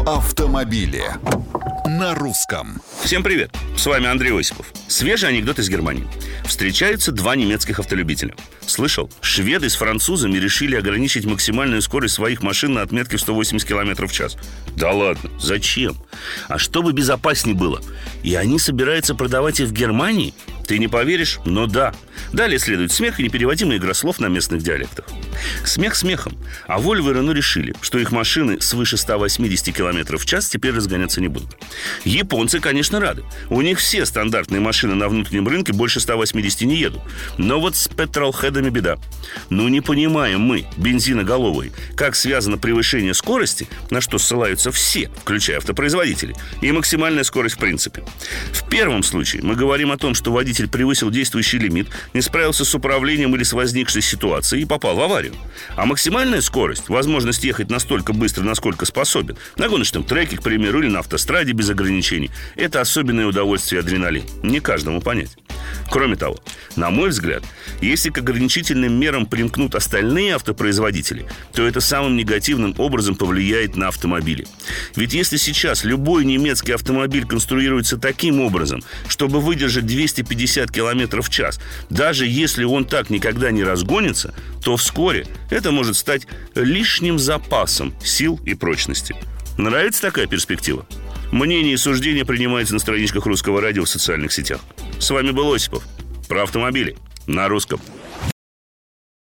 Про автомобили на русском. Всем привет! С вами Андрей Осипов. Свежий анекдот из Германии. Встречаются два немецких автолюбителя. Слышал? Шведы с французами решили ограничить максимальную скорость своих машин на отметке в 180 км в час. Да ладно, зачем? А чтобы безопаснее было. И они собираются продавать их в Германии? Ты не поверишь, но да. Далее следует смех и непереводимая игра слов на местных диалектах. Смех смехом. А Volvo и Renault решили, что их машины свыше 180 км в час теперь разгоняться не будут. Японцы, конечно, рады. У них все стандартные машины на внутреннем рынке больше 180 не едут. Но вот с петролхедами беда. Ну, не понимаем мы, бензиноголовые, как связано превышение скорости, на что ссылаются все, включая автопроизводителей, и максимальная скорость в принципе. В первом случае мы говорим о том, что водитель превысил действующий лимит, не справился с управлением или с возникшей ситуацией и попал в аварию. А максимальная скорость, возможность ехать настолько быстро, насколько способен, на гоночном треке, к примеру, или на автостраде без ограничений, это особенное удовольствие адреналин. Не каждому понять. Кроме того, на мой взгляд, если к ограничительным мерам примкнут остальные автопроизводители, то это самым негативным образом повлияет на автомобили. Ведь если сейчас любой немецкий автомобиль конструируется таким образом, чтобы выдержать 250 км в час, даже если он так никогда не разгонится, то вскоре это может стать лишним запасом сил и прочности. Нравится такая перспектива? Мнение и суждения принимаются на страничках русского радио в социальных сетях. С вами был Осипов. Про автомобили на русском.